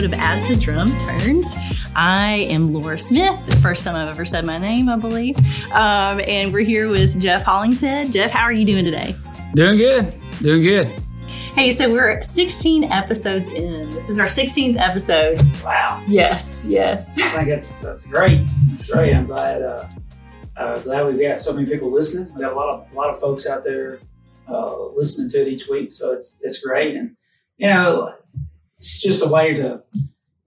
episode of As the Drum Turns. I am Laura Smith, the first time I've ever said my name, I believe. Um, and we're here with Jeff Hollingshead. Jeff, how are you doing today? Doing good. Doing good. Hey, so we're 16 episodes in. This is our 16th episode. Wow. Yes, yes. I think that's that's great. That's great. I'm glad uh, uh, glad we've got so many people listening. We've got a lot of a lot of folks out there uh, listening to it each week, so it's it's great. And you know, it's just a way to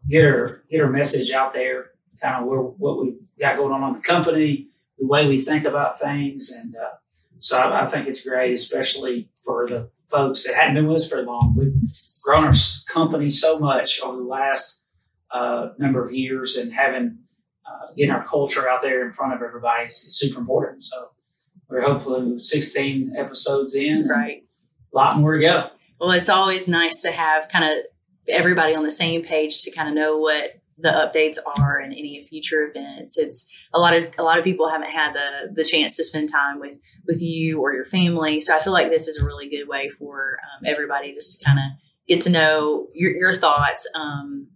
get our get our message out there, kind of where, what we've got going on in the company, the way we think about things, and uh, so I, I, think it's great, especially for the folks that hadn't been with us for long. We've grown our company so much over the last uh, number of years, and having uh, getting our culture out there in front of everybody is, is super important. So we're hopefully 16 episodes in, right? A lot more to go. Well, it's always nice to have kind of everybody on the same page to kind of know what the updates are and any future events. It's a lot of a lot of people haven't had the the chance to spend time with with you or your family. So I feel like this is a really good way for um, everybody just to kind of get to know your, your thoughts. Um,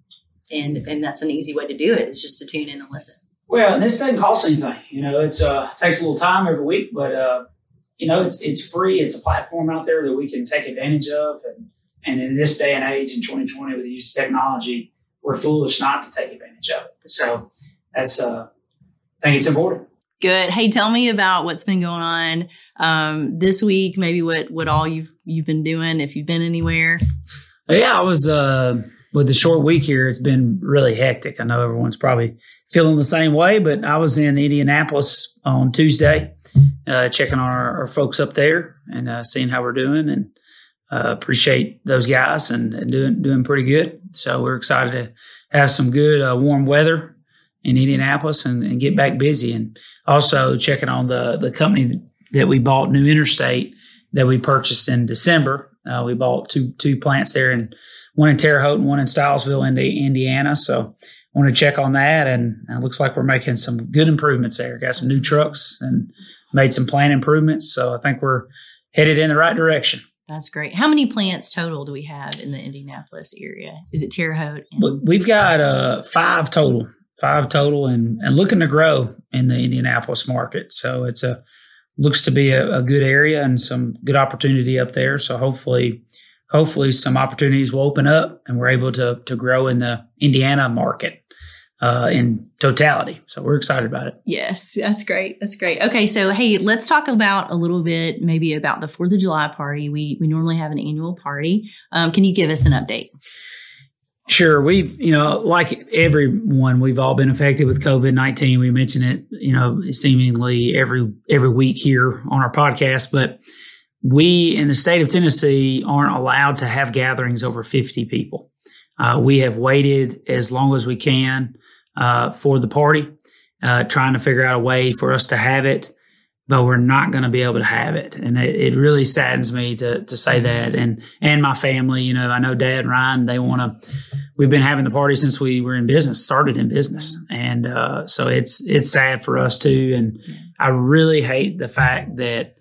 and and that's an easy way to do it. is just to tune in and listen. Well, and this doesn't cost anything. You know, it's uh takes a little time every week, but uh, you know, it's it's free. It's a platform out there that we can take advantage of, and and in this day and age, in 2020, with the use of technology, we're foolish not to take advantage of it. So that's uh, I think it's important. Good. Hey, tell me about what's been going on um, this week. Maybe what what all you've you've been doing, if you've been anywhere. Yeah, I was uh, with the short week here. It's been really hectic. I know everyone's probably feeling the same way, but I was in Indianapolis on Tuesday, uh, checking on our, our, folks up there and uh, seeing how we're doing, and uh, appreciate those guys and, and, doing doing pretty good. So we're excited to have some good uh, warm weather in Indianapolis and, and, get back busy. And also checking on the the company that we bought, New Interstate, that we purchased in December. Uh, we bought two two plants there, and one in Terre Haute and one in Stilesville, Indiana. So want to check on that, and it looks like we're making some good improvements there. Got some new trucks and made some plant improvements. So I think we're headed in the right direction. That's great. How many plants total do we have in the Indianapolis area? Is it Terre Haute? And- We've got uh, five total, five total, and and looking to grow in the Indianapolis market. So it's a looks to be a, a good area and some good opportunity up there. So hopefully, hopefully some opportunities will open up and we're able to to grow in the Indiana market uh, in totality. So we're excited about it. Yes, that's great. That's great. Okay, so hey, let's talk about a little bit maybe about the Fourth of July party. We we normally have an annual party. Um, can you give us an update? Sure. We've, you know, like everyone, we've all been affected with COVID nineteen. We mention it, you know, seemingly every every week here on our podcast, but we in the state of Tennessee aren't allowed to have gatherings over fifty people. Uh, we have waited as long as we can uh, for the party, uh, trying to figure out a way for us to have it, but we're not going to be able to have it. And it, it, really saddens me to, to say that. And, and my family, you know, I know dad and Ryan, they want to, we've been having the party since we were in business, started in business. And, uh, so it's, it's sad for us too. And I really hate the fact that,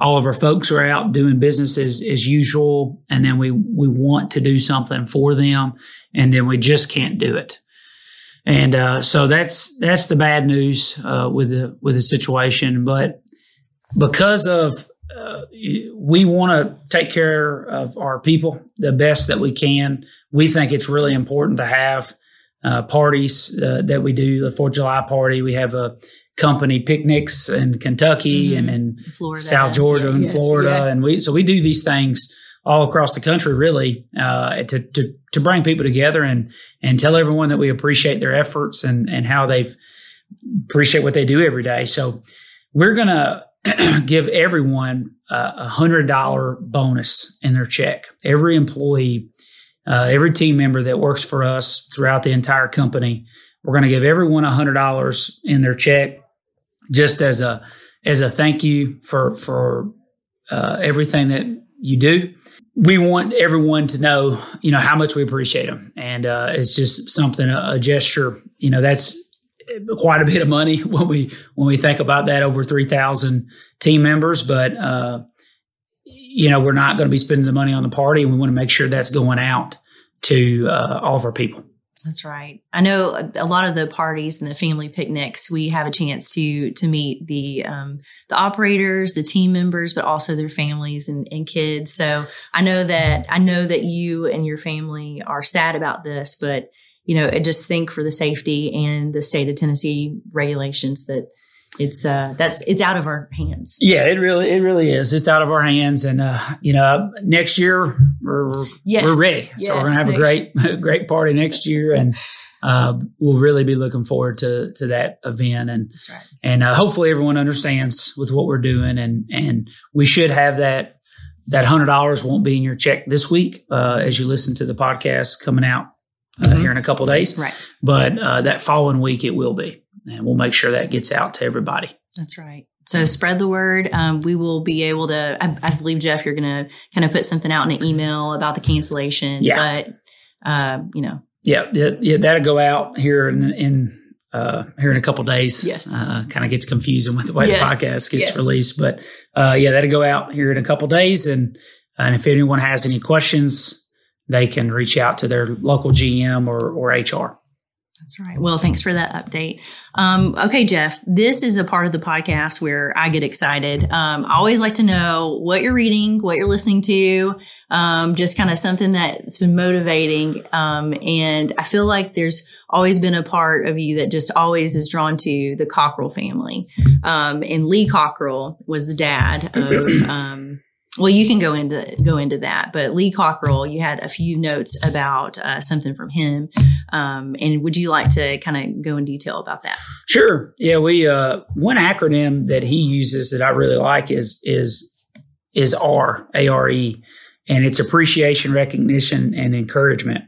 all of our folks are out doing business as, as usual and then we we want to do something for them and then we just can't do it and uh, so that's that's the bad news uh, with the with the situation. But because of uh, we want to take care of our people the best that we can, we think it's really important to have uh, parties uh, that we do. The Fourth of July party, we have a company picnics in Kentucky mm-hmm. and in Florida. South Georgia and yes, Florida, yeah. and we so we do these things all across the country, really, uh, to, to to bring people together and and tell everyone that we appreciate their efforts and and how they've appreciate what they do every day. So we're gonna give everyone a hundred dollar bonus in their check. Every employee, uh, every team member that works for us throughout the entire company, we're going to give everyone a hundred dollars in their check, just as a as a thank you for for uh, everything that you do we want everyone to know, you know, how much we appreciate them. And uh, it's just something, a, a, gesture, you know, that's quite a bit of money when we, when we think about that over 3,000 team members. But, uh, you know, we're not going to be spending the money on the party. and We want to make sure that's going out to uh, all of our people. That's right. I know a lot of the parties and the family picnics, we have a chance to to meet the um, the operators, the team members, but also their families and, and kids. So I know that I know that you and your family are sad about this, but you know, I just think for the safety and the state of Tennessee regulations that it's uh that's it's out of our hands yeah it really it really is it's out of our hands and uh you know next year we're yes. we're ready yes. so we're gonna have a great great party next year and uh, we'll really be looking forward to to that event and right. and uh, hopefully everyone understands with what we're doing and and we should have that that hundred dollars won't be in your check this week uh, as you listen to the podcast coming out uh, mm-hmm. here in a couple days right but uh, that following week it will be and we'll make sure that gets out to everybody. That's right. So spread the word. Um, we will be able to. I, I believe Jeff, you're going to kind of put something out in an email about the cancellation. Yeah. But uh, you know. Yeah, yeah, yeah, that'll go out here in, in uh, here in a couple days. Yes. Uh, kind of gets confusing with the way yes. the podcast gets yes. released, but uh, yeah, that'll go out here in a couple days. And and if anyone has any questions, they can reach out to their local GM or or HR. That's right. Well, thanks for that update. Um, okay, Jeff, this is a part of the podcast where I get excited. Um, I always like to know what you're reading, what you're listening to, um, just kind of something that's been motivating. Um, and I feel like there's always been a part of you that just always is drawn to the Cockerell family. Um, and Lee Cockerell was the dad of um, well, you can go into go into that, but Lee Cockerell, you had a few notes about uh, something from him, um, and would you like to kind of go in detail about that? Sure. Yeah, we uh, one acronym that he uses that I really like is is is R A R E, and it's appreciation, recognition, and encouragement.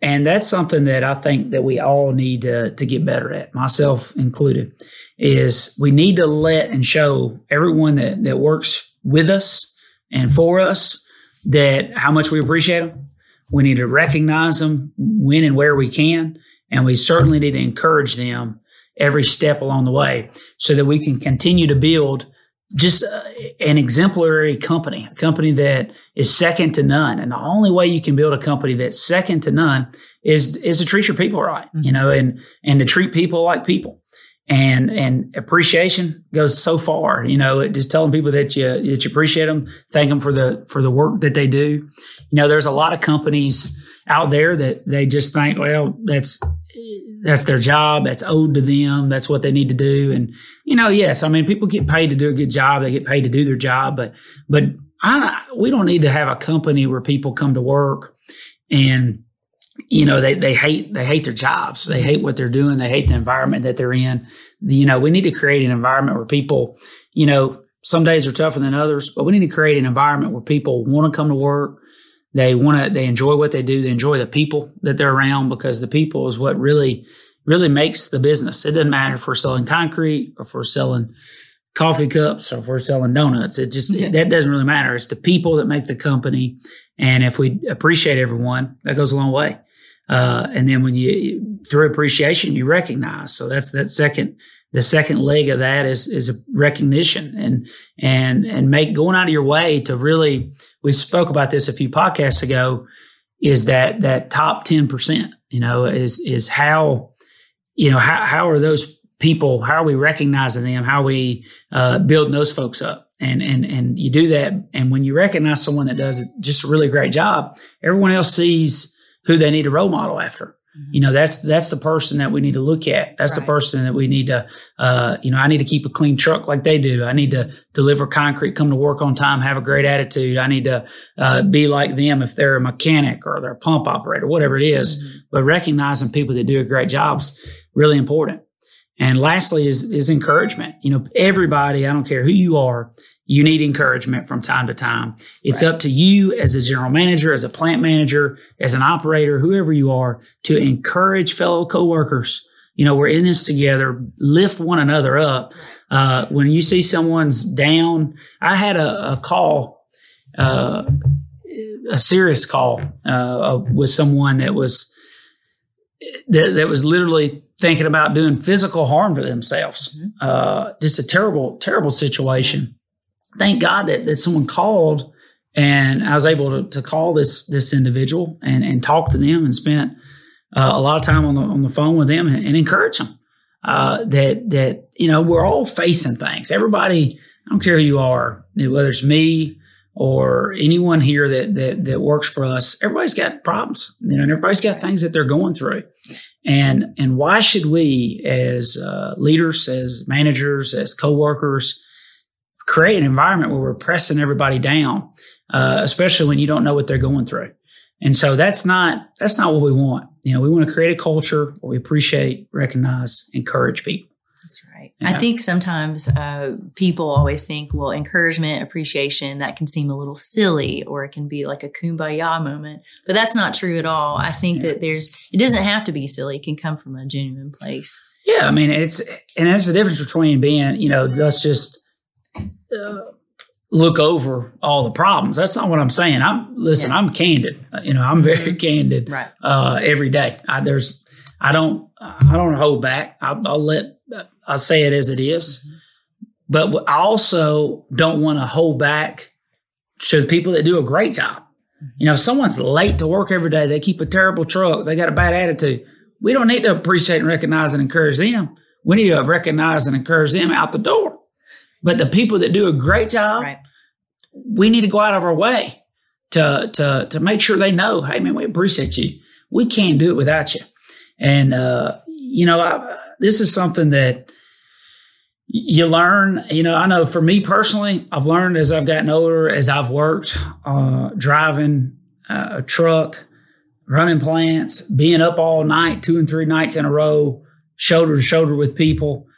And that's something that I think that we all need to, to get better at, myself included, is we need to let and show everyone that, that works with us and for us that how much we appreciate them. We need to recognize them when and where we can. And we certainly need to encourage them every step along the way so that we can continue to build just uh, an exemplary company, a company that is second to none. And the only way you can build a company that's second to none is, is to treat your people right, mm-hmm. you know, and, and to treat people like people and and appreciation goes so far you know just telling people that you that you appreciate them thank them for the for the work that they do. You know there's a lot of companies out there that they just think well that's that's their job that's owed to them that's what they need to do. And you know yes i mean people get paid to do a good job they get paid to do their job but but I, we don't need to have a company where people come to work and you know, they, they hate, they hate their jobs. They hate what they're doing. They hate the environment that they're in. You know, we need to create an environment where people, you know, some days are tougher than others, but we need to create an environment where people want to come to work. They want to, they enjoy what they do. They enjoy the people that they're around because the people is what really, really makes the business. It doesn't matter if we're selling concrete or if we're selling coffee cups or if we're selling donuts. It just, yeah. that doesn't really matter. It's the people that make the company. And if we appreciate everyone, that goes a long way. Uh, and then when you through appreciation, you recognize. So that's that second. The second leg of that is is a recognition and and and make going out of your way to really. We spoke about this a few podcasts ago. Is that that top ten percent? You know, is is how you know how how are those people? How are we recognizing them? How are we uh, building those folks up? and and and you do that and when you recognize someone that does just a really great job everyone else sees who they need a role model after. Mm-hmm. You know, that's that's the person that we need to look at. That's right. the person that we need to, uh, you know, I need to keep a clean truck like they do. I need to deliver concrete, come to work on time, have a great attitude. I need to uh, be like them if they're a mechanic or they're a pump operator, whatever it is. Mm-hmm. But recognizing people that do a great job is really important. And lastly is is encouragement. You know, everybody, I don't care who you are, you need encouragement from time to time. It's right. up to you as a general manager, as a plant manager, as an operator, whoever you are, to encourage fellow coworkers. You know, we're in this together. Lift one another up. Uh, when you see someone's down, I had a, a call, uh, a serious call uh, with someone that was that, that was literally thinking about doing physical harm to themselves. Mm-hmm. Uh, just a terrible, terrible situation thank God that, that someone called and I was able to, to call this, this individual and, and talk to them and spent uh, a lot of time on the on the phone with them and, and encourage them. Uh, that that you know we're all facing things. Everybody, I don't care who you are, whether it's me or anyone here that that that works for us. Everybody's got problems, you know, and everybody's got things that they're going through. And and why should we, as uh, leaders, as managers, as coworkers, create an environment where we're pressing everybody down, uh, especially when you don't know what they're going through? And so that's not that's not what we want. You know, we want to create a culture where we appreciate, recognize, encourage people. That's right. Yeah. I think sometimes uh, people always think, well, encouragement, appreciation, that can seem a little silly or it can be like a kumbaya moment. But that's not true at all. I think yeah. that there's, it doesn't have to be silly. It can come from a genuine place. Yeah. I mean, it's, and there's the difference between being, you know, let's just, uh, look over all the problems. That's not what I'm saying. I'm listen. Yeah. I'm candid. You know, I'm very mm-hmm. candid. Right. Uh, every day. I, there's. I don't. I don't hold back. I, will let. I'll say it as it is. Mm-hmm. But I also don't want to hold back to the people that do a great job. Mm-hmm. You know, if someone's late to work every day, they keep a terrible truck, they got a bad attitude. We don't need to appreciate and recognize and encourage them. We need to recognize and encourage them out the door. But the people that do a great job, right. we need to go out of our way to to to make sure they know, hey man, we appreciate you. We can't do it without you. And uh, you know, I, this is something that you learn. You know, I know for me personally, I've learned as I've gotten older, as I've worked uh, driving uh, a truck, running plants, being up all night, two and three nights in a row, shoulder to shoulder with people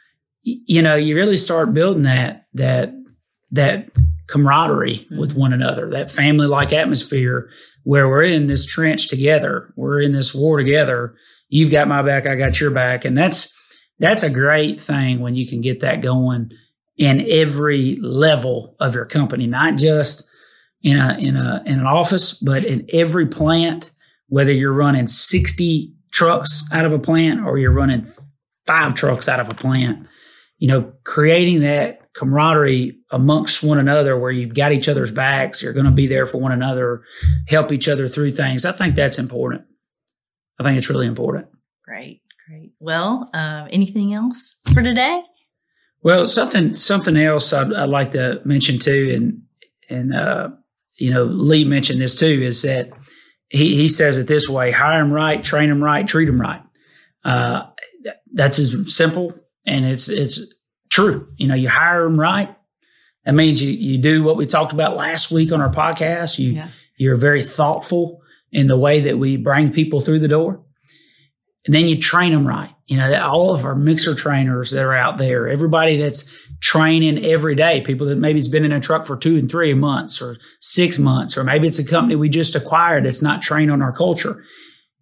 you know, you really start building that that that camaraderie mm-hmm. with one another, that family like atmosphere where we're in this trench together, we're in this war together. You've got my back, I got your back, and that's that's a great thing when you can get that going in every level of your company, not just in a in a in an office, but in every plant. Whether you're running sixty trucks out of a plant or you're running five trucks out of a plant, you know, creating that camaraderie amongst one another where you've got each other's backs, you're going to be there for one another, help each other through things. I think that's important. I think it's really important. Great, great. Well, uh, anything else for today? Well, something something else I'd, I'd like to mention too, and and uh, you know Lee mentioned this too, is that he he says it this way: hire them right, train them right, treat them right. Uh, that's as simple and it's it's true. You know, you hire them right. That means you you do what we talked about last week on our podcast. You yeah. you're very thoughtful in the way that we bring people through the door, and then you train them right. You know, all of our mixer trainers that are out there, everybody that's training every day, people that maybe has been in a truck for two and three months or six months, or maybe it's a company we just acquired that's not trained on our culture.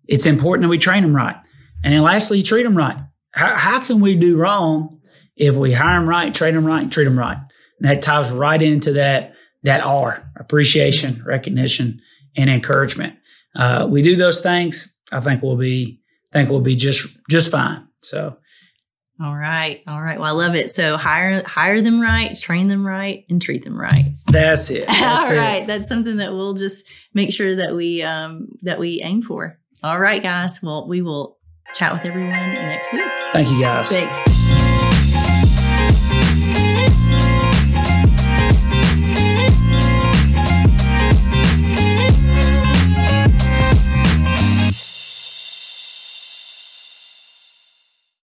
It's important that we train them right. And then lastly, treat them right how, how can we do wrong if we hire them right, train them right, treat them right? And that ties right into that that R appreciation, recognition, and encouragement. Uh, we do those things. I think we'll be think we'll be just just fine. So. All right. All right. Well, I love it. So hire hire them right, train them right, and treat them right. That's it. That's All right. It. That's something that we'll just make sure that we um that we aim for. All right, guys. Well, we will chat with everyone next week. Thank you, guys. Thanks.